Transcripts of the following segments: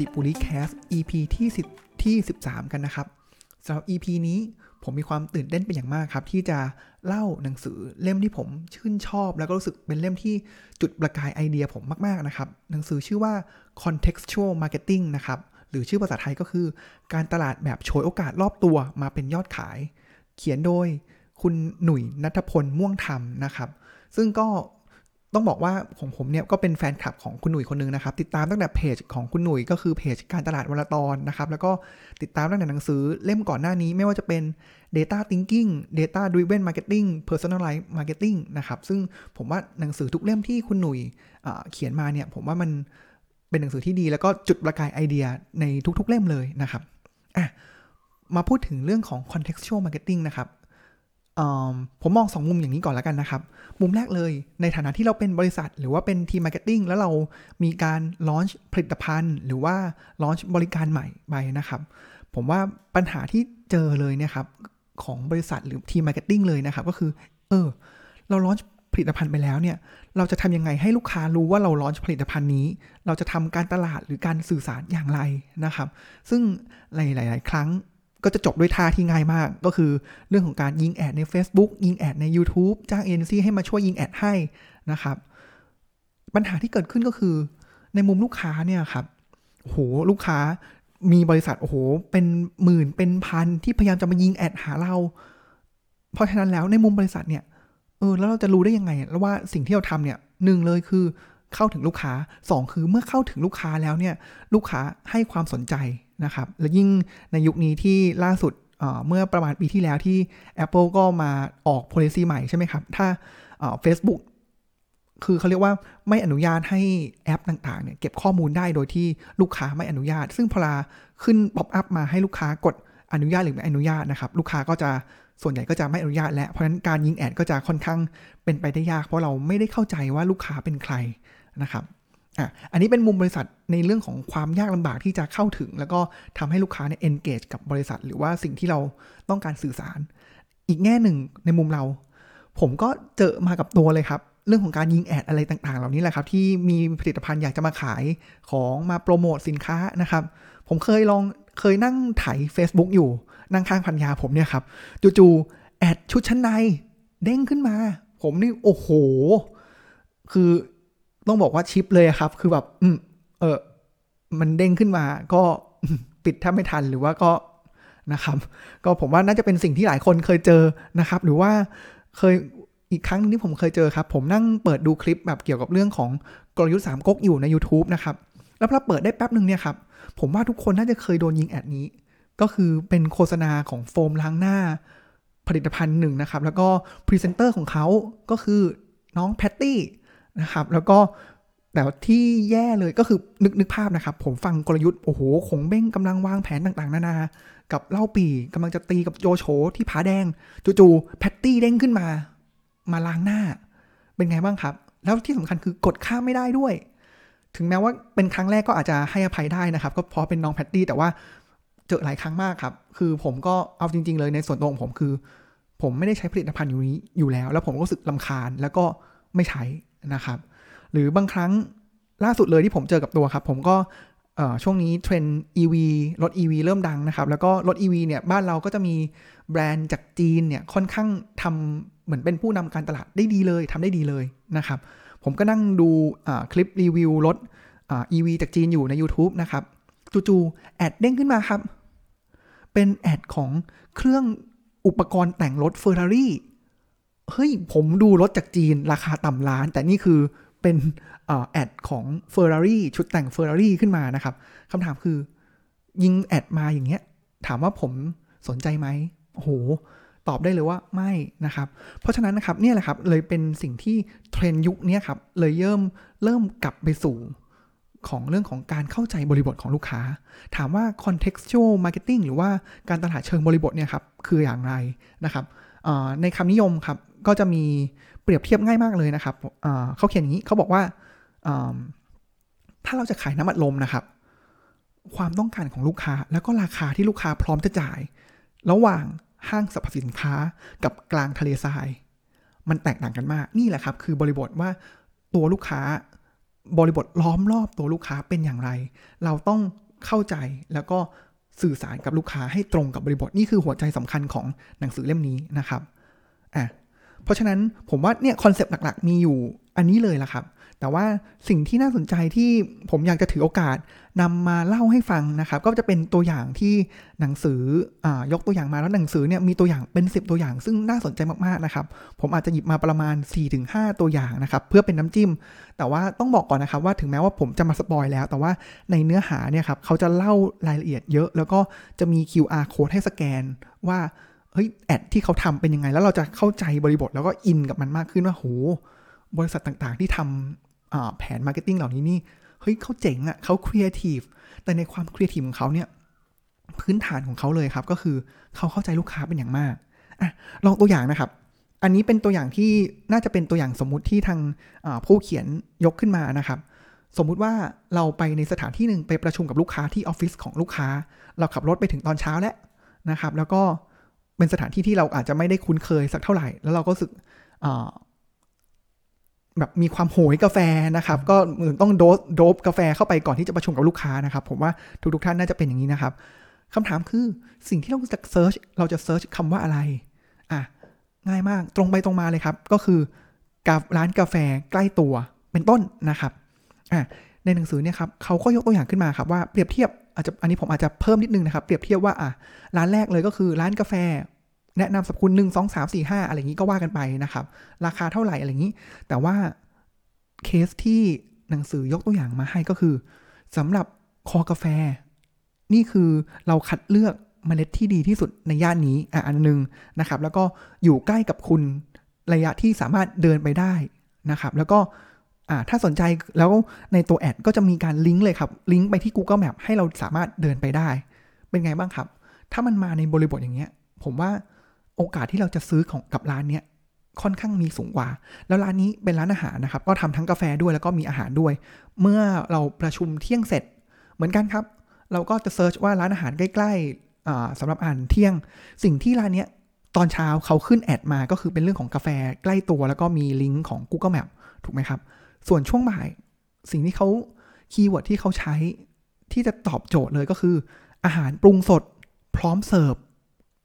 จิปุริแคส EP ที่10ที่ 13 กันนะครับสำหรับ EP นี้ผมมีความตื่นเต้นเป็นอย่างมากครับ ที่จะเล่าหนังสือเล่มที่ผมชื่นชอบ แล้วก็รู้สึกเป็นเล่มที่จุดประกายไอเดียผมมาก ๆ นะครับ หนังสือชื่อว่า contextual marketing นะครับ หรือชื่อภาษาไทยก็คือ การตลาดแบบโชยโอกาสรอบตัวมาเป็นยอดขาย เขียนโดยคุณหนุ่ยนัทพลม่วงธรรมนะครับ ซึ่งก็ ต้องบอกว่าของผมเนี่ยก็เป็นแฟนคลับของคุณหนุ่ยคนนึงนะครับ ติดตามตั้งแต่เพจของคุณหนุ่ยก็คือเพจการตลาดวลตอนนะครับ แล้วก็ติดตามตั้งแต่หนังสือเล่มก่อนหน้านี้ไม่ว่าจะเป็น Data Thinking Data Driven Marketing Personalized Marketing นะครับ ซึ่งผมว่าหนังสือทุกเล่มที่คุณหนุ่ยเขียนมาเนี่ย ผมว่ามันเป็นหนังสือที่ดี แล้วก็จุดประกายไอเดียในทุกๆเล่มเลยนะครับอะมาพูดถึงเรื่องของ contextual marketing นะครับ ผมมองสองมุมอย่างนี้ก่อนแล้วกันนะครับ มุมแรกเลยในฐานะที่เราเป็นบริษัท หรือว่าเป็นทีม marketing แล้วเรามีการ launch ผลิตภัณฑ์ หรือว่า launch บริการใหม่ไปนะครับ ผมว่าปัญหาที่เจอเลยนะครับของบริษัทหรือทีม marketing เลยนะครับ ก็คือ เออ เรา launch ผลิตภัณฑ์ไปแล้วเนี่ย เราจะทำยังไงให้ลูกค้ารู้ว่าเรา launch ผลิตภัณฑ์นี้ เราจะทำการตลาดหรือการสื่อสารอย่างไรนะครับ ซึ่งหลาย ๆ ครั้ง ก็จะจบด้วยท่าที่ง่ายมาก ก็คือเรื่องของการยิงแอดใน Facebook ยิงแอดใน YouTube จ้างเอ็นซีให้มาช่วยยิงแอดให้นะครับ ปัญหาที่เกิดขึ้นก็คือ ในมุมลูกค้าเนี่ยครับโอ้โหลูกค้ามีบริษัทโอ้โห เป็นหมื่นเป็นพันที่พยายามจะมายิงแอดหาเรา เพราะฉะนั้นแล้วในมุมบริษัทเนี่ยเออแล้วเราจะรู้ได้ยังไงแล้วว่าสิ่งที่เราทำเนี่ยหนึ่งเลยคือ เข้าถึงลูกค้า 2 คือเมื่อเข้าถึงลูกค้าแล้วเนี่ยลูกค้าให้ความสนใจนะครับ และยิ่งในยุคนี้ที่ล่าสุดเมื่อประมาณปีที่แล้วที่ Apple ก็มาออก policy ใหม่ใช่ไหมครับ ถ้าเฟซบุ๊กคือเขาเรียกว่าไม่อนุญาตให้แอปต่างๆเนี่ยเก็บข้อมูลได้โดยที่ลูกค้าไม่อนุญาต ซึ่งพอลาขึ้น pop-up มาให้ลูกค้ากดอนุญาตหรือไม่อนุญาตนะครับ ลูกค้าก็จะส่วนใหญ่ก็จะไม่อนุญาตแล้วเพราะฉะนั้นการยิง ad ก็จะค่อนข้างเป็นไปได้ยาก เพราะเราไม่ได้เข้าใจว่าลูกค้าเป็นใคร นะครับอะอันนี้เป็นมุมบริษัทในเรื่องของความยากลำบากที่จะเข้าถึง แล้วก็ทำให้ลูกค้าเนี่ย engage กับบริษัท หรือว่าสิ่งที่เราต้องการสื่อสาร อีกแง่หนึ่งในมุมเรา ผมก็เจอมากับตัวเลยครับ เรื่องของการยิงแอดอะไรต่างๆ เหล่านี้แหละครับ ที่มีผลิตภัณฑ์อยากจะมาขายของมาโปรโมทสินค้านะครับ ผมเคยลองเคยนั่งไถ Facebook อยู่นั่งข้างพันยาผมเนี่ยครับจู่ๆแอดชุดชั้นในเด้งขึ้นมา ผมนี่โอ้โห คือ ต้องบอกว่าชิปเลยครับ คือแบบอืมเออ มันเด้งขึ้นมา ก็ปิดแทบไม่ทันหรือว่าก็นะครับ ก็ผมว่าน่าจะเป็นสิ่งที่หลายคนเคยเจอนะครับ หรือว่าเคยอีกครั้งนึงที่ผมเคยเจอครับ ผมนั่งเปิดดูคลิปแบบเกี่ยวกับเรื่องของกลยุทธ์สามก๊กอยู่ใน YouTube นะครับ แล้วพอเปิดได้แป๊บหนึ่งเนี่ยครับ ผมว่าทุกคนน่าจะเคยโดนยิงแอดนี้ ก็คือเป็นโฆษณาของโฟมล้างหน้าผลิตภัณฑ์หนึ่งนะครับ แล้วก็พรีเซนเตอร์ของเขาก็คือน้องแพตตี้ นะครับ แล้วก็แต่ที่แย่เลยก็คือนึกนึกภาพนะครับ ผมฟังกลยุทธ์ โอ้โหคงเบ้งกำลังวางแผนต่างๆ นานา กับเล่าปีกำลังจะตีกับโจโฉที่ผาแดง จู่ๆแพตตี้เด้งขึ้นมา มาล้างหน้า เป็นไงบ้างครับ แล้วที่สำคัญคือกดข้ามไม่ได้ด้วย ถึงแม้ว่าเป็นครั้งแรกก็อาจจะให้อภัยได้นะครับ ก็เพราะเป็นน้องแพตตี้แต่ว่าเจอหลายครั้งมากครับ คือผมก็เอาจริง ๆ เลยในส่วนตัวของผมคือ ผมไม่ได้ใช้ผลิตภัณฑ์อยู่นี้อยู่แล้ว แล้วผมก็รู้สึกลาคาญแล้วก็ไม่ใช้ นะครับ หรือบางครั้งล่าสุดเลยที่ผมเจอกับตัวครับ ผมก็ช่วงนี้เทรนด์ EV รถ EV เริ่มดังนะครับ แล้วก็รถ EV เนี่ยบ้านเราก็จะมีแบรนด์จากจีนเนี่ยค่อนข้างทำเหมือนเป็นผู้นำการตลาดได้ดีเลยทำได้ดีเลยนะครับ ผมก็นั่งดูคลิปรีวิวรถ EV จากจีนอยู่ใน YouTube นะครับ จู่ๆ ad เด้งขึ้นมาครับ เป็น ad ของเครื่องอุปกรณ์แต่งรถเฟอร์รารี่ เฮ้ย ผมดูรถจากจีนราคาต่ำล้าน แต่นี่คือเป็นแอดของ Ferrari ชุดแต่ง Ferrari ขึ้นมานะครับคำถามคือยิง ad มาอย่างเงี้ย ถามว่าผมสนใจไหมโอ้โห ตอบได้เลยว่าไม่นะครับ เพราะฉะนั้นนะครับเนี่ยแหละครับ เลยเป็นสิ่งที่เทรนยุคนี้ครับ เลยเริ่มเริ่มกลับไปสู่ของเรื่องของการเข้าใจบริบทของลูกค้า ถามว่า contextual marketing หรือว่าการตลาดเชิงบริบทเนี่ยครับ คืออย่างไรนะครับในคำนิยมครับ ก็จะมีเปรียบเทียบง่ายมากเลยนะครับเขาเขียนอย่างนี้เขาบอกว่าถ้าเราจะขายน้ำอัดลมนะครับ ความต้องการของลูกค้า แล้วก็ราคาที่ลูกค้าพร้อมจะจ่าย ระหว่างห้างสรรพสินค้ากับกลางทะเลทราย มันแตกต่างกันมากนี่แหละครับ คือบริบทว่าตัวลูกค้าบริบทล้อมรอบตัวลูกค้าเป็นอย่างไร เราต้องเข้าใจแล้วก็สื่อสารกับลูกค้าให้ตรงกับบริบทนี่คือหัวใจสำคัญของหนังสือเล่มนี้นะครับอะ เพราะฉะนั้นผมว่าเนี่ยคอนเซปต์หลักๆ มีอยู่อันนี้เลยละครับ แต่ว่าสิ่งที่น่าสนใจที่ผมอยากจะถือโอกาสนำมาเล่าให้ฟังนะครับ ก็จะเป็นตัวอย่างที่หนังสืออยกตัวอย่างมาแล้วหนังสือเนี่ยมีตัวอย่างเป็น 10 ตัวอย่าง ซึ่งน่าสนใจมากๆนะครับ ผมอาจจะหยิบมาประมาณ 4-5 ตัวอย่างนะครับเพื่อเป็นน้ำจิ้ม แต่ว่าต้องบอกก่อนนะครับว่าถึงแม้ว่าผมจะมาสปอยแล้ว แต่ว่าในเนื้อหาเนี่ยครับเขาจะเล่ารายละเอียดเยอะ แล้วก็จะมี QR code ให้สแกนว่า เฮ้ยแอดที่เขาทำเป็นยังไง แล้วเราจะเข้าใจบริบทแล้วก็อินกับมันมากขึ้นว่าโหบริษัทต่างๆ ที่ทำแผน marketing เหล่านี้นี่เฮ้ยเขาเจ๋งอะเขาครีเอทีฟแต่ในความครีเอทีฟของเขาเนี่ยพื้นฐานของเขาเลยครับ ก็คือเขาเข้าใจลูกค้าเป็นอย่างมากอะลองตัวอย่างนะครับ อันนี้เป็นตัวอย่างที่น่าจะเป็นตัวอย่างสมมุติที่ทางผู้เขียนยกขึ้นมานะครับ สมมุติว่าเราไปในสถานที่หนึ่งไปประชุมกับลูกค้าที่ออฟฟิศของลูกค้า เราขับรถไปถึงตอนเช้าแล้วนะครับ แล้วก็ เป็นสถานที่ที่เราอาจจะไม่ได้คุ้นเคยสักเท่าไหร่ แล้วเราก็รู้สึกแบบมีความโหยกาแฟนะครับ ก็เหมือนต้องโด๊ปกาแฟเข้าไปก่อนที่จะประชุมกับลูกค้านะครับ ผมว่าทุกทุกท่านน่าจะเป็นอย่างนี้นะครับคำถามคือสิ่งที่เราจะ search เราจะ search คำว่าอะไรอะง่ายมากตรงไปตรงมาเลยครับ ก็คือการ้านกาแฟใกล้ตัวเป็นต้นนะครับอะในหนังสือเนี่ยครับเขาก็ยกตัวอย่างขึ้นมาครับว่าเปรียบเทียบ อาจจะอันนี้ผมอาจจะเพิ่มนิดนึงนะครับ เปรียบเทียบว่าอะร้านแรกเลยก็คือร้านกาแฟ แนะนำสรรพคุณหนึ่งสองสามสี่ห้าอะไรอย่างนี้ก็ว่ากันไปนะครับ ราคาเท่าไหร่อะไรอย่างนี้ แต่ว่าเคสที่หนังสือยกตัวอย่างมาให้ก็คือสำหรับคอกาแฟ นี่คือเราคัดเลือกเมล็ดที่ดีที่สุดในย่านนี้อะอันนึงนะครับ แล้วก็อยู่ใกล้กับคุณระยะที่สามารถเดินไปได้นะครับ แล้วก็ ถ้าสนใจแล้วในตัวแอดก็จะมีการลิงก์เลยครับ ลิงก์ไปที่ Google Map ให้เราสามารถเดินไปได้ เป็นไงบ้างครับ ถ้ามันมาในบริบทอย่างเงี้ย ผมว่าโอกาสที่เราจะซื้อของกับร้านเนี้ยค่อนข้างมีสูงกว่า แล้วร้านนี้เป็นร้านอาหารนะครับ ก็ทำทั้งกาแฟด้วยแล้วก็มีอาหารด้วย เมื่อเราประชุมเที่ยงเสร็จ เหมือนกันครับ เราก็จะเซิร์ชว่าร้านอาหารใกล้ๆสำหรับอ่านเที่ยง สิ่งที่ร้านเนี้ยตอนเช้าเขาขึ้นแอดมาก็คือเป็นเรื่องของกาแฟใกล้ตัว แล้วก็มีลิงก์ของ Google Map ถูกไหมครับ ส่วนช่วงบ่าย สิ่งที่เขา keyword ที่เขาใช้ที่จะตอบโจทย์เลยก็คือ อาหารปรุงสดพร้อมเสิร์ฟ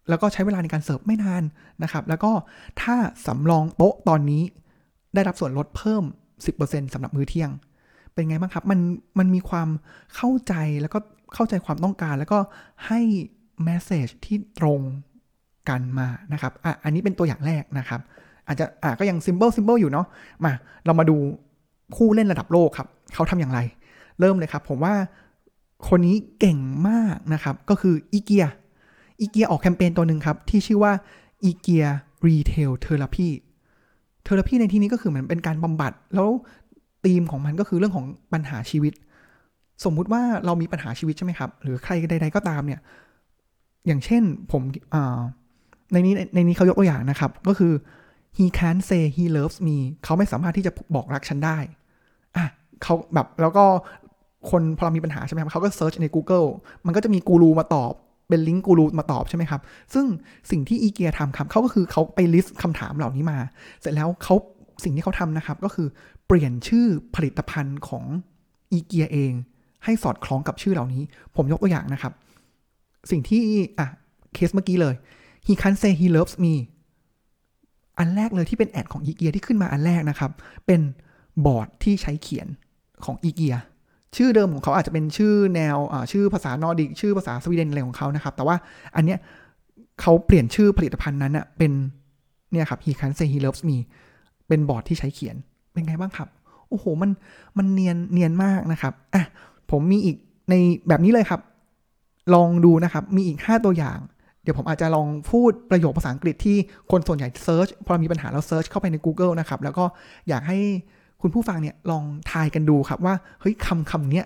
แล้วก็ใช้เวลาในการเสิร์ฟไม่นานนะครับ แล้วก็ถ้าสำรองโต๊ะตอนนี้ได้รับส่วนลดเพิ่ม 10%สำหรับมื้อเที่ยง เป็นไงบ้างครับ มันมันมีความเข้าใจแล้วก็เข้าใจความต้องการ แล้วก็ให้ message ที่ตรงกันมานะครับอะอันนี้เป็นตัวอย่างแรกนะครับ อาจจะอะก็ยัง simple simple อยู่เนาะมาเรามาดู ผู้เล่นระดับโลกครับ เขาทำอย่างไร เริ่มเลยครับ ผมว่าคนนี้เก่งมากนะครับ ก็คือ IKEA IKEA ออกแคมเปญตัวหนึ่งครับ ที่ชื่อว่า IKEA Retail Therapy therapy ในที่นี้ก็คือเหมือนเป็นการบำบัด แล้วธีมของมันก็คือเรื่องของปัญหาชีวิต สมมุติว่าเรามีปัญหาชีวิตใช่ไหมครับ หรือใครใด ๆก็ตามเนี่ย อย่างเช่นผมในนี้ในนี้เขายกตัวอย่างนะครับ ก็คือ he can't say he loves me เขาไม่สามารถที่จะบอกรักฉันได้อะเขาแบบแล้วก็คนพอเรามีปัญหาใช่ไหมครับเขาก็ search ใน Google มันก็จะมีกูรูมาตอบเป็นลิงก์กูรูมาตอบใช่ไหมครับ ซึ่งสิ่งที่อีเกียทำครับเขาก็คือเขาไปลิสต์คำถามเหล่านี้มา เสร็จแล้วเขาสิ่งที่เขาทำนะครับ ก็คือเปลี่ยนชื่อผลิตภัณฑ์ของอีเกียเอง ให้สอดคล้องกับชื่อเหล่านี้ ผมยกตัวอย่างนะครับ สิ่งที่อะเคสเมื่อกี้เลย he can't say he loves me อันแรกเลยที่เป็นแอดของอีเกียที่ขึ้นมาอันแรกนะครับ เป็นบอร์ดที่ใช้เขียนของอีเกียชื่อเดิมของเขาอาจจะเป็นชื่อแนวชื่อภาษานอร์ดิกชื่อภาษาสวีเดนอะไรของเขานะครับ แต่ว่าอันเนี้ยเขาเปลี่ยนชื่อผลิตภัณฑ์นั้นอะเป็นเนี่ยครับ he can say he loves me เป็นบอร์ดที่ใช้เขียนเป็นไงบ้างครับ โอ้โห มันมันเนียนเนียนมากนะครับอะผมมีอีกในแบบนี้เลยครับ ลองดูนะครับ มีอีก 5 ตัวอย่าง เดี๋ยวผมอาจจะลองพูดประโยคภาษาอังกฤษที่คนส่วนใหญ่ search พอมีปัญหาเรา search เข้าไปใน Google นะครับ แล้วก็อยากให้คุณผู้ฟังเนี่ยลองทายกันดูครับว่าเฮ้ยคำคำเนี้ย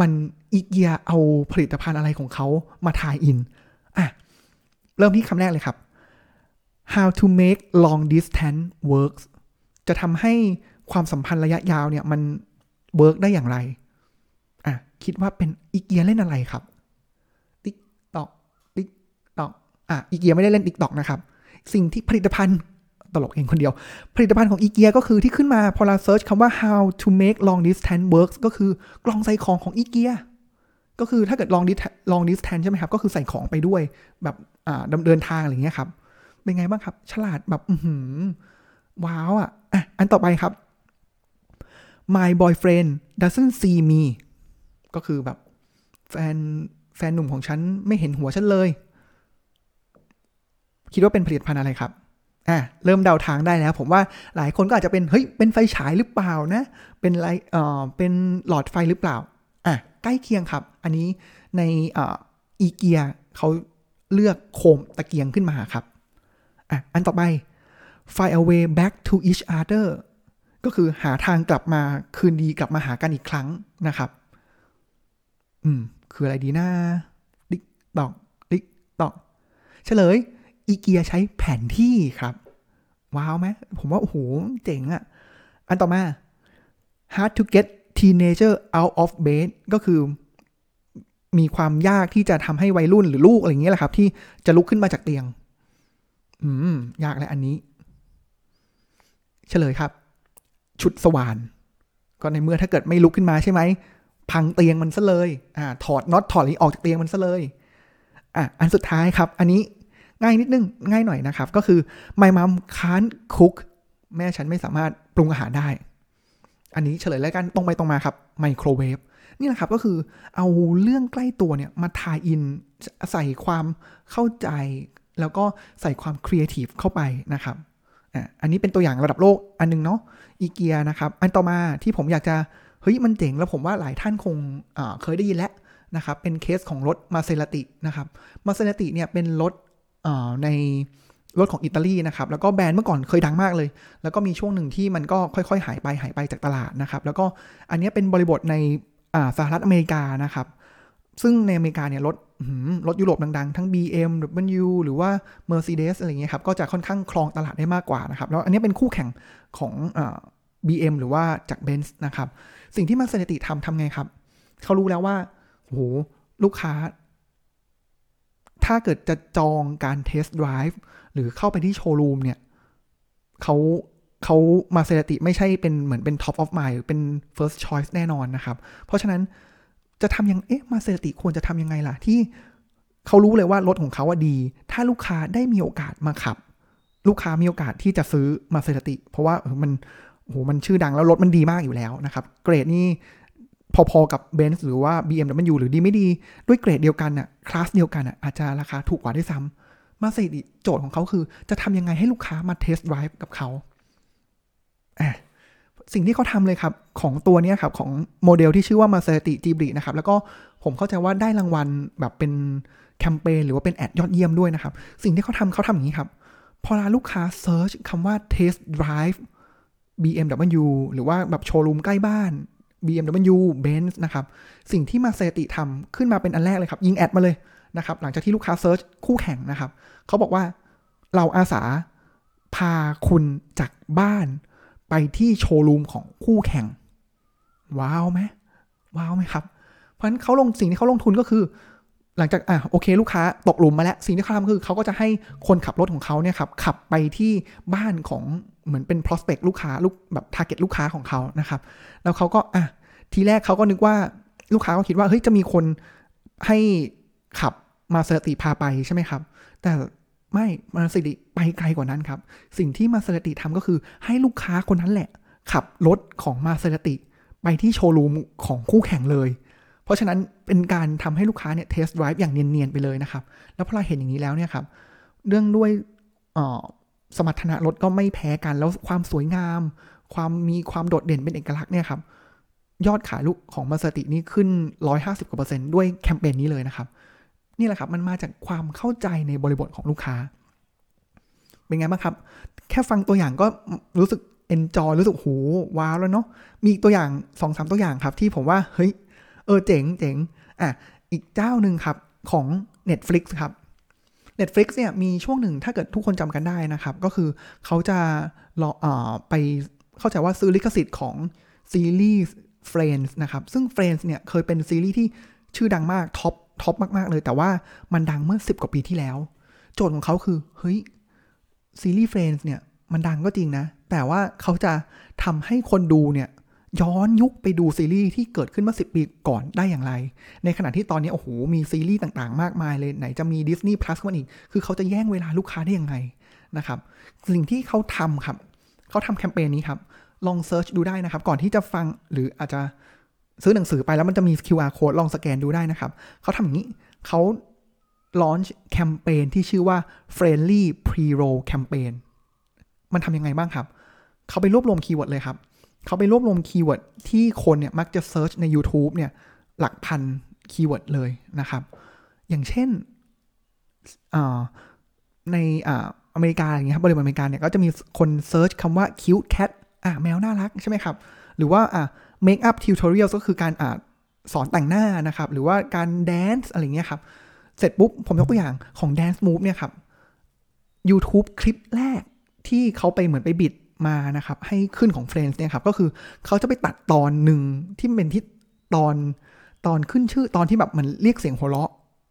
มันอีเกียเอาผลิตภัณฑ์อะไรของเขามา tie-in อะเริ่มที่คำแรกเลยครับ how to make long distance works จะทำให้ความสัมพันธ์ระยะยาวเนี่ยมัน work ได้อย่างไร อะ คิดว่าเป็นอีเกียเล่นอะไรครับติ๊กตอกติ๊กต อะอีเกียไม่ได้เล่น TikTok นะครับ สิ่งที่ผลิตภัณฑ์ตลกเองคนเดียว ผลิตภัณฑ์ของอีเกียก็คือที่ขึ้นมาพอเรา search คำว่า how to make long distance works ก็คือกล่องใส่ของของอีเกียก็คือถ้าเกิดลองดิลองดิสแทนใช่ไหมครับ ก็คือใส่ของไปด้วยแบบอ่าเดินทางอะไรเงี้ยครับ เป็นไงบ้างครับ ฉลาดแบบ อืว้าวอะอะ อันต่อไปครับ my boyfriend doesn't see me ก็คือแบบแฟนแฟนหนุ่มของฉันไม่เห็นหัวฉันเลย คิดว่าเป็นผลิตภัณฑ์อะไรครับอะเริ่มเดาทางได้แล้ว ผมว่าหลายคนก็อาจจะเป็นเฮ้ยเป็นไฟฉายหรือเปล่านะ เป็นไรเอ่อเป็นหลอดไฟหรือเปล่าอะใกล้เคียงครับ อันนี้ในอีเกียเขาเลือกโคมตะเกียงขึ้นมาครับอะอันต่อไป find a way back to each other ก็คือหาทางกลับมาคืนดีกลับมาหากันอีกครั้งนะครับ อืม คืออะไรดีนะดิกตอกดิกตอกเฉลย อีเกียใช้แผนที่ครับ ว้าวไหมผมว่า โอ้โห เจ๋งอะ่ะอันต่อมา hard to get teenager out of bed ก็คือ มีความยากที่จะทำให้วัยรุ่นหรือลูกอะไรอย่างเงี้ยแหละครับ ที่จะลุกขึ้นมาจากเตียง อืม ยากและอันนี้ เฉลยครับ ชุดสว่าน ก็ในเมื่อถ้าเกิดไม่ลุกขึ้นมาใช่ไหม พังเตียงมันซะเลย อ่า ถอดน็อตถอดอะไรออกจากเตียงมันซะเลย อะ อันสุดท้ายครับ อันนี้ ง่ายนิดนึงง่ายหน่อยนะครับ ก็คือ my mom can't cook แม่ฉันไม่สามารถปรุงอาหารได้ อันนี้เฉลยแล้วกันตรงไปตรงมาครับไมโครเวฟนี่แหละครับก็คือเอาเรื่องใกล้ตัวเนี่ยมา tie-in ใส่ความเข้าใจ แล้วก็ใส่ความครีเอทีฟเข้าไปนะครับอันนี้เป็นตัวอย่างระดับโลกอันนึงเนาะอีเกียนะครับ อันต่อมาที่ผมอยากจะเฮ้ยมันเจ๋งแล้วผมว่าหลายท่านคงเคยได้ยินแล้วนะครับเป็นเคสของรถมาเซราตินะครับมาเซราติเนี่ยเป็นรถ ในรถของอิตาลีนะครับ แล้วก็แบรนด์เมื่อก่อนเคยดังมากเลย แล้วก็มีช่วงหนึ่งที่มันก็ค่อยๆ หายไปหายไปจากตลาดนะครับ แล้วก็อันนี้เป็นบริบทในสหรัฐอเมริกานะครับ ซึ่งในอเมริกาเนี่ยรถรถยุโรปดังๆ ทั้ง BM W หรือว่า Mercedes อะไรเงี้ยครับ ก็จะค่อนข้างครองตลาดได้มากกว่านะครับ แล้วอันนี้เป็นคู่แข่งของอ BM หรือว่าจาก Benz นะครับ สิ่งที่มาเซเนติทำทำไงครับ เขารู้แล้วว่าโหลูกค้า ถ้าเกิดจะจองการเทสต์ไดรฟ์หรือเข้าไปที่โชว์รูมเนี่ยเขาเขามาเซราติไม่ใช่เป็นเหมือนเป็น top of mind หรือเป็น first choice แน่นอนนะครับ เพราะฉะนั้นจะทำยัง เอ๊ะ มาเซราติควรจะทำยังไงล่ะ ที่เขารู้เลยว่ารถของเขาว่าดี ถ้าลูกค้าได้มีโอกาสมาขับ ลูกค้ามีโอกาสที่จะซื้อ Maserati เพราะว่ามันโหมันชื่อดังแล้วรถมันดีมากอยู่แล้วนะครับ เกรดนี่ พอๆกับ b e n z หรือว่า BMW หรือดีไม่ดี ด้วยเกรดเดียวกันอะคลาสเดียวกันอะอาจจะราคาถูกกว่าด้วยซ้ำ Maserati โจทย์ของเขาคือ จะทำยังไงให้ลูกค้ามา test drive กับเขาสิ่งที่เขาทำเลยครับ ของตัวนี้ครับ ของโมเดลที่ชื่อว่า Maserati g i b r i นะครับ แล้วก็ผมเข้าใจว่าได้รางวัลแบบเป็นแคมเปญหรือว่าเป็น ad ยอดเยี่ยมด้วยนะครับ สิ่งที่เขาทำเขาทำอย่างนี้ครับ พอลาลูกค้า search คำว่า test drive BMW หรือว่าแบบโชว์รูมใกล้บ้าน BMW Benz นะครับสิ่งที่ Maserati ทำขึ้นมาเป็นอันแรกเลยครับ ยิง ad มาเลยนะครับหลังจากที่ลูกค้า search คู่แข่งนะครับเขาบอกว่าเราอาสาพาคุณจากบ้านไปที่โชว์รูมของคู่แข่ง ว้าวไหมว้าวไหมครับ เพราะฉะนั้นเขาลงสิ่งที่เขาลงทุนก็คือ หลังจากอะโอเค ลูกค้าตกหลุมมาแล้วสิ่งที่เขาทำคือเขาก็จะให้คนขับรถของเขาเนี่ยครับขับไปที่บ้านของ เหมือนเป็น prospect ลูกค้าลูกแบบ target ลูกค้าของเขานะครับ แล้วเขาก็อะทีแรกเขาก็นึกว่าลูกค้าก็คิดว่าเฮ้ยจะมีคนให้ขับมาเซอร์ติพาไปใช่ไหมครับ แต่ไม่มาสติไปไกลกว่านั้นครับ สิ่งที่มาสติทำก็คือให้ลูกค้าคนนั้นแหละ ขับรถของมาสติไปที่โชว์รูมของคู่แข่งเลย เพราะฉะนั้นเป็นการทำให้ลูกค้าเนี่ยเทสต์ไดรฟ์อย่างเนียนๆไปเลยนะครับ แล้วพอเราเห็นอย่างนี้แล้วเนี่ยครับ เรื่องด้วย สมรรถนะรถก็ไม่แพ้กัน แล้วความสวยงาม ความมีความโดดเด่นเป็นเอกลักษณ์เนี่ยครับ ยอดขายลูกของมาสตินี่ขึ้น 150กว่าเปอร์เซ็นต์ด้วยแคมเปญนี้เลยนะครับ นี่แหละครับมันมาจากความเข้าใจในบริบทของลูกค้า เป็นไงบ้างครับ แค่ฟังตัวอย่างก็รู้สึก enjoy รู้สึกโหว้าวแล้วเนาะมีตัวอย่างสองสามตัวอย่างครับ ที่ผมว่าเฮ้ยเออเจ๋งเจ๋งอะอีกเจ้าหนึ่งครับของ Netflix ครับ Netflix เนี่ยมีช่วงหนึ่งถ้าเกิดทุกคนจำกันได้นะครับ ก็คือเขาจะรออไปเข้าใจว่าซื้อลิขสิทธิ์ของซีรีส์ Friends นะครับ ซึ่ง Friends เนี่ยเคยเป็นซีรีส์ที่ชื่อดังมาก top top มาก ๆ เลย แต่ว่ามันดังเมื่อ 10 กว่าปีที่แล้ว โจทย์ของเขาคือ เฮ้ย ซีรีส์ Friends เนี่ย มันดังก็จริงนะ แต่ว่าเขาจะทำให้คนดูเนี่ย ย้อนยุคไปดูซีรีส์ที่เกิดขึ้นเมื่อ 10 ปีก่อนได้อย่างไร ในขณะที่ตอนนี้โอ้โหมีซีรีส์ต่างๆ มากมายเลยไหนจะมี Disney Plus มาอีก คือเขาจะแย่งเวลาลูกค้าได้ยังไงนะครับ สิ่งที่เขาทำครับ เขาทำแคมเปญนี้ครับ ลอง search ดูได้นะครับ ก่อนที่จะฟังหรืออาจจะซื้อหนังสือไปแล้วมันจะมี QR code ลองสแกนดูได้นะครับ เขาทำอย่างนี้เขา launch แคมเปญที่ชื่อว่า Friendly Pre-roll Campaign มันทำยังไงบ้างครับ เขาไปรวบรวม keyword เลยครับ เขาไปรวบรวม keyword ที่คนเนี่ยมักจะ search ใน YouTube เนี่ยหลักพัน keyword เลยนะครับ อย่างเช่นในอเมริกาอย่างเงี้ยครับบริบทอเมริกาเนี่ยก็จะมีคน search คำว่า cute cat อะแมวน่ารักใช่ไหมครับ หรือว่าอะ make up tutorial ก็คือการอ่าสอนแต่งหน้านะครับ หรือว่าการ dance อะไรเงี้ยครับ เสร็จปุ๊บ ผมยกตัวอย่างของ dance move เนี่ยครับ YouTube คลิปแรกที่เขาไปเหมือนไป bid มานะครับ ให้ขึ้นของ Friends เนี่ยครับก็คือเขาจะไปตัดตอนหนึ่งที่เป็นที่ตอนตอนขึ้นชื่อตอนที่แบบมันเรียกเสียงหัวเราะ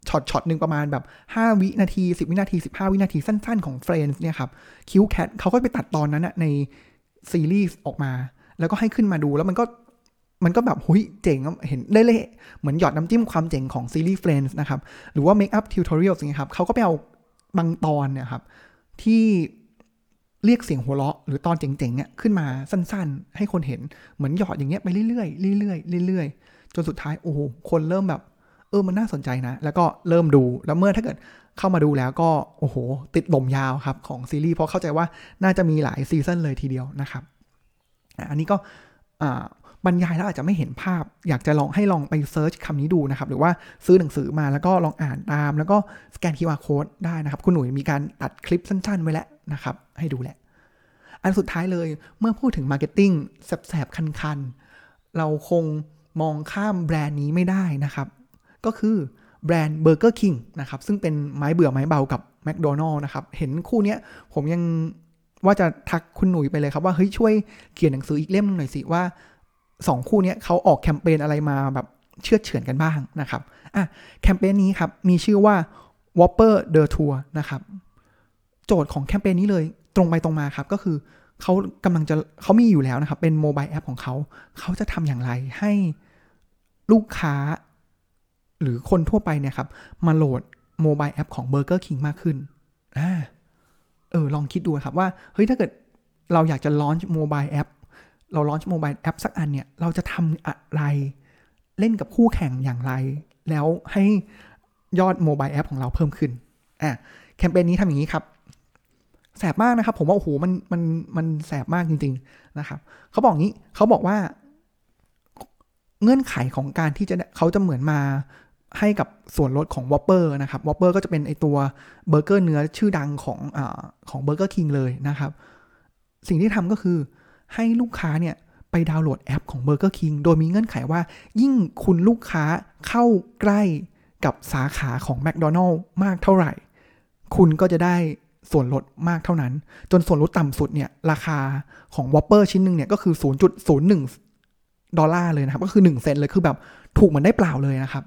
ช็อตช็อตหนึ่งประมาณแบบ 5 วินาที 10 วินาที 15 วินาทีสั้นๆของ Friends เนี่ยครับคิวแคทเขาก็ไปตัดตอนนั้นในซีรีส์ออกมา แล้วก็ให้ขึ้นมาดูแล้วมันก็มันก็แบบหุยเจ๋งเห็นได้เลยเหมือนหยอดน้ำจิ้มความเจ๋งของซีรีส์ Friends นะครับ หรือว่า Make up Tutorial สิครับเขาก็ไปเอาบางตอนเนี่ยครับ ที่ เรียกเสียงหัวเราะหรือตอนเจ๋งๆเนี่ยขึ้นมาสั้นๆ ให้คนเห็นเหมือนหยอดอย่างเงี้ยไปเรื่อยๆเรื่อยๆเรื่อยๆ จนสุดท้ายโอ้โหคนเริ่มแบบ เออมันน่าสนใจนะ แล้วก็เริ่มดูแล้วเมื่อถ้าเกิดเข้ามาดูแล้วก็โอ้โห ติดลมยาวครับของซีรีส์เพราะเข้าใจว่าน่าจะมีหลายซีซันเลยทีเดียวนะครับอันนี้ก็บรรยายแล้วอาจจะไม่เห็นภาพ อยากจะลองให้ลองไป search คำนี้ดูนะครับ หรือว่าซื้อหนังสือมาแล้วก็ลองอ่านตาม แล้วก็สแกน QR code ได้นะครับ คุณหนุ่ยมีการตัดคลิปสั้นๆ ไว้แล้วนะครับ ให้ดูแหละ อันสุดท้ายเลยเมื่อพูดถึง marketing แสบๆ คันๆ เราคงมองข้ามแบรนด์นี้ไม่ได้นะครับ ก็คือแบรนด์ Burger King นะครับ ซึ่งเป็นไม้เบื่อไม้เบากับ McDonald นะครับ เห็นคู่นี้ผมยังว่าจะทักคุณหนุ่ยไปเลยครับ ว่าเฮ้ยช่วยเขียนหนังสืออีกเล่มหน่อยสิว่าสองคู่นี้เขาออกแคมเปญอะไรมาแบบเชื่อเฉือนกันบ้างนะครับอะแคมเปญนี้ครับ มีชื่อว่า Whopper The Tour นะครับ โจทย์ของแคมเปญนี้เลย ตรงไปตรงมาครับก็คือเขากำลังจะเขามีอยู่แล้วนะครับ เป็นโมบายแอปของเขา เขาจะทำอย่างไรให้ลูกค้า หรือคนทั่วไปเนี่ยครับ มาโหลดโมบายแอปของ Burger King มากขึ้นอ่าเออลองคิดดูครับว่า เฮ้ยถ้าเกิดเราอยากจะ launch mobile app เรา launch mobile app สักอันเนี่ย เราจะทำอะไรเล่นกับคู่แข่งอย่างไร แล้วให้ยอด mobile app ของเราเพิ่มขึ้นอะแคมเปญนี้ทำอย่างนี้ครับ แสบมากนะครับ ผมว่าโอ้โหมันมันมันแสบมากจริง ๆนะครับเขาบอกงี้เขาบอกว่า เงื่อนไขของการที่จะเขาจะเหมือนมาให้กับส่วนลดของวอปเปอร์นะครับวอปเปอร์ก็จะเป็นไอตัวเบอร์เกอร์เนื้อชื่อดังของอของเบอร์เกอร์คิงเลยนะครับ สิ่งที่ทำก็คือให้ลูกค้าเนี่ยไปดาวน์โหลดแอปของ Burger King โดยมีเงื่อนไขว่า ยิ่งคุณลูกค้าเข้าใกล้กับสาขาของ McDonald มากเท่าไหร่ คุณก็จะได้ ส่วนลดมากเท่านั้น จนส่วนลดต่ำสุดเนี่ยราคาของ Whopper ชิ้นหนึ่งเนี่ยก็คือ 0.01 ดอลลาร์เลยนะครับ ก็คือ 1 เซนต์เลยคือแบบถูกเหมือนได้เปล่าเลยนะครับ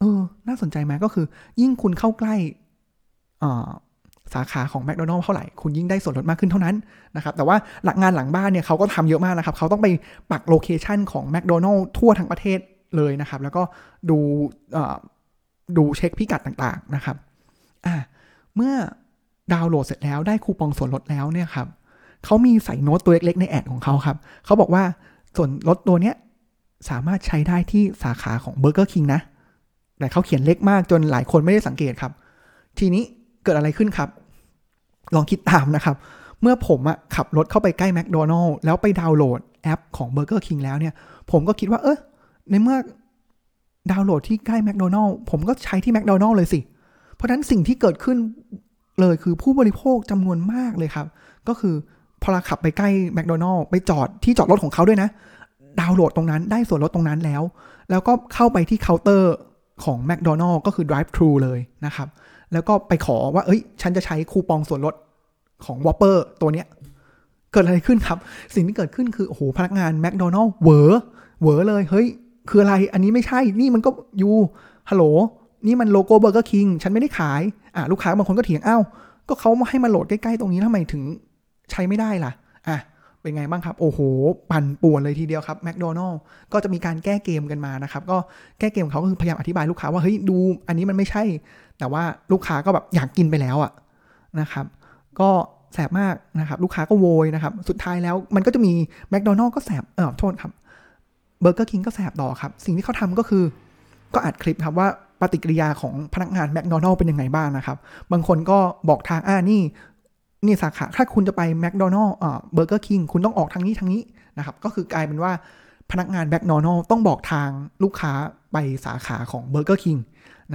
เออ น่าสนใจไหมก็คือ ยิ่งคุณเข้าใกล้สาขาของแมคโดนัลล์เท่าไหร่ คุณยิ่งได้ส่วนลดมากขึ้นเท่านั้นนะครับ แต่ว่าหลักงานหลังบ้านเนี่ยเขาก็ทำเยอะมากนะครับ เขาต้องไปปัก location ของแมคโดนัลล์ทั่วทั้งประเทศเลยนะครับ แล้วก็ดูดูเช็คพิกัดต่างๆนะครับ อ่า เมื่อ ดาวน์โหลดเสร็จแล้วได้คูปองส่วนลดแล้วเนี่ยครับเขามีใส่โน้ตตัวเล็กๆใน ad ของเขาครับเขาบอกว่าส่วนลดตัวเนี้ยสามารถใช้ได้ที่สาขาของ Burger King นะ แต่เขาเขียนเล็กมากจนหลายคนไม่ได้สังเกตครับ ทีนี้เกิดอะไรขึ้นครับ ลองคิดตามนะครับ เมื่อผมอะขับรถเข้าไปใกล้แมคโดนัลล์แล้วไปดาวน์โหลดแอปของ Burger King แล้วเนี่ย ผมก็คิดว่า เออในเมื่อดาวน์โหลดที่ใกล้แมคโดนัลล์ผมก็ใช้ที่แมคโดนัลล์เลยสิ เพราะนั้นสิ่งที่เกิดขึ้น เลยคือผู้บริโภคจำนวนมากเลยครับ ก็คือพอเราขับไปใกล้แมคโดนัลล์ไปจอดที่จอดรถของเขาด้วยนะ ดาวน์โหลดตรงนั้นได้ส่วนลดตรงนั้นแล้ว แล้วก็เข้าไปที่เคาน์เตอร์ของแมคโดนัลล์ก็คือ drive thru เลยนะครับ แล้วก็ไปขอว่า เอ้ย ฉันจะใช้คูปองส่วนลดของวอปเปอร์ตัวเนี้ย เกิดอะไรขึ้นครับ สิ่งที่เกิดขึ้นคือ โอ้โห พนักงานแมคโดนัลล์เหวอเหวอเลย เฮ้ย คืออะไร อันนี้ไม่ใช่ นี่มันก็ยูฮัลโหล นี่มันโลโก้เบอร์เกอร์คิงฉันไม่ได้ขายอะลูกค้าบางคนก็เถียงอ้าวก็เขามาให้มาโหลดใกล้ๆตรงนี้ทำไมถึงใช้ไม่ได้ล่ะอะเป็นไงบ้างครับ โอ้โห ปั่นป่วนเลยทีเดียวครับแมคโดนัลล์ก็จะมีการแก้เกมกันมานะครับ ก็แก้เกมเขาก็คือพยายามอธิบายลูกค้าว่า เฮ้ย ดู อันนี้มันไม่ใช่ แต่ว่าลูกค้าก็แบบอยากกินไปแล้วอะนะครับ ก็แสบมากนะครับ ลูกค้าก็โวยนะครับ สุดท้ายแล้วมันก็จะมีแมคโดนัลล์ก็แสบ เออโทษครับเบอร์เกอร์คิงก็แสบต่อครับ สิ่งที่เขาทำก็คือ ก็อัดคลิปครับว่า ปฏิกิริยาของพนักงานแมคโดนัลล์เป็นยังไงบ้างนะครับ บางคนก็บอกทางอ่านี่นี่สาขา ถ้าคุณจะไปแมคโดนัลล์เบอร์เกอร์คิงคุณต้องออกทางนี้ทางนี้นะครับ ก็คือกลายเป็นว่าพนักงานแมคโดนัลล์ต้องบอกทางลูกค้าไปสาขาของเบอร์เกอร์คิง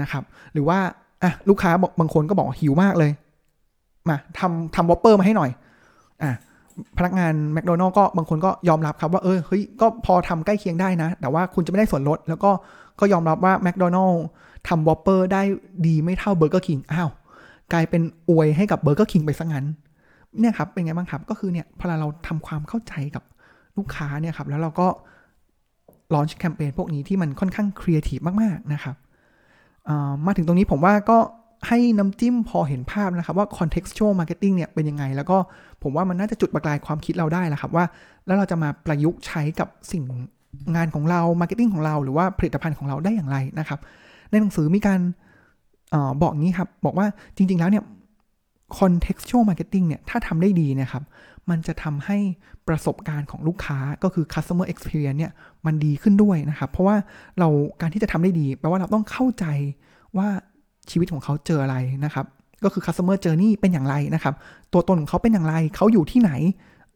นะครับ หรือว่าอะลูกค้าบอกบางคนก็บอกหิวมากเลย มาทำทำวอปเปอร์มาให้หน่อยอะพนักงานแมคโดนัลล์ก็บางคนก็ยอมรับครับว่าเออเฮ้ยก็พอทำใกล้เคียงได้นะ แต่ว่าคุณจะไม่ได้ส่วนลด แล้วก็ก็ยอมรับว่าแมคโดนัลล์ ทำวอปเปอร์ได้ดีไม่เท่าเบอร์เกอร์คิงอ้าวกลายเป็นอวยให้กับเบอร์เกอร์คิงไปซะงั้นเนี่ยครับเป็นไงบ้างครับก็คือเนี่ยพอเราทำความเข้าใจกับลูกค้าเนี่ยครับแล้วเราก็launch แคมเปญพวกนี้ที่มันค่อนข้างครีเอทีฟมากๆนะครับมาถึงตรงนี้ผมว่าก็ให้น้ำจิ้มพอเห็นภาพนะครับว่า contextual marketing เนี่ยเป็นยังไง แล้วก็ผมว่ามันน่าจะจุดประกายความคิดเราได้แล้วครับว่า แล้วเราจะมาประยุกต์ใช้กับสิ่งงานของเรา marketing ของเราหรือว่าผลิตภัณฑ์ของเราได้อย่างไรนะครับ ในหนังสือมีการออบอกงี้ครับ บอกว่าจริง ๆ แล้วเนี่ย contextual marketing เนี่ย ถ้าทำได้ดีนะครับ มันจะทำให้ประสบการณ์ของลูกค้าก็คือ customer experience เนี่ย มันดีขึ้นด้วยนะครับ เพราะว่าเราการที่จะทำได้ดี แปลว่าเราต้องเข้าใจว่าชีวิตของเขาเจออะไรนะครับ ก็คือ customer journey เป็นอย่างไรนะครับ ตัวตนของเขาเป็นอย่างไร เขาอยู่ที่ไหน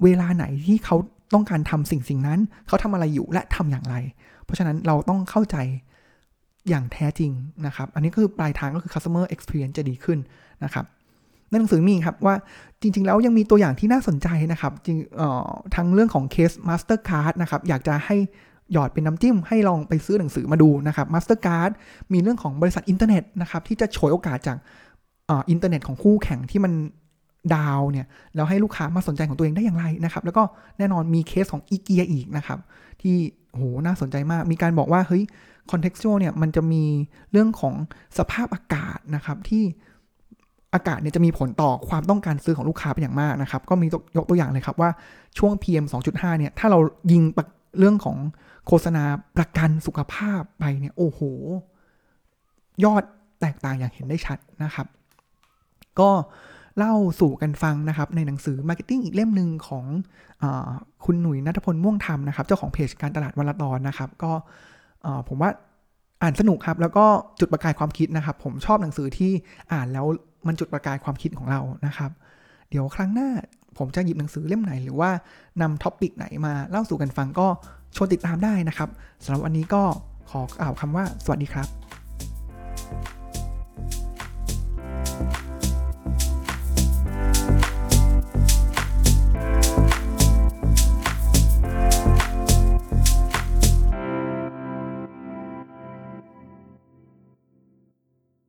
เวลาไหนที่เขาต้องการทำสิ่งสิ่งนั้น เขาทำอะไรอยู่และทำอย่างไร เพราะฉะนั้นเราต้องเข้าใจ อย่างแท้จริงนะครับ อันนี้ก็คือปลายทางก็คือ customer experience จะดีขึ้นนะครับในหนังสือมีครับว่าจริง ๆ แล้วยังมีตัวอย่างที่น่าสนใจนะครับจริงทั้งเรื่องของเคส Mastercard นะครับอยากจะให้หยอดเป็นน้ำจิ้มให้ลองไปซื้อหนังสือมาดูนะครับ Mastercard มีเรื่องของบริษัทอินเทอร์เน็ตนะครับที่จะฉวยโอกาสจากอินเทอร์เน็ตของคู่แข่งที่มัน down เนี่ยแล้วให้ลูกค้ามาสนใจของตัวเองได้อย่างไรนะครับ แล้วก็แน่นอนมีเคสของอีเกียอีกนะครับ ที่โหน่าสนใจมากมีการบอกว่าเฮ้ย คอนเท็กซ์เนี่ยมันจะมีเรื่องของสภาพอากาศนะครับที่อากาศเนี่ยจะมีผลต่อความต้องการซื้อของลูกค้าเป็นอย่างมากนะครับ ก็มียกตัวอย่างเลยครับว่าช่วง PM 2.5 เนี่ย ถ้าเรายิงเรื่องของโฆษณาประกันสุขภาพไปเนี่ย โอ้โห ยอดแตกต่างอย่างเห็นได้ชัดนะครับ ก็เล่าสู่กันฟังนะครับ ในหนังสือ Marketing อีกเล่มหนึ่งของอคุณหนุ่ยนัทพลม่วงธรรมนะครับ เจ้าของเพจการตลาดวันละตอนนะครับ ก็ ผมว่าอ่านสนุกครับ แล้วก็จุดประกายความคิดนะครับ ผมชอบหนังสือที่อ่านแล้วมันจุดประกายความคิดของเรานะครับ เดี๋ยวครั้งหน้าผมจะหยิบหนังสือเล่มไหน หรือว่านำท็อปิกไหนมาเล่าสู่กันฟังก็ชวนติดตามได้นะครับสำหรับวันนี้ก็ขอกล่าวคำว่า สวัสดีครับ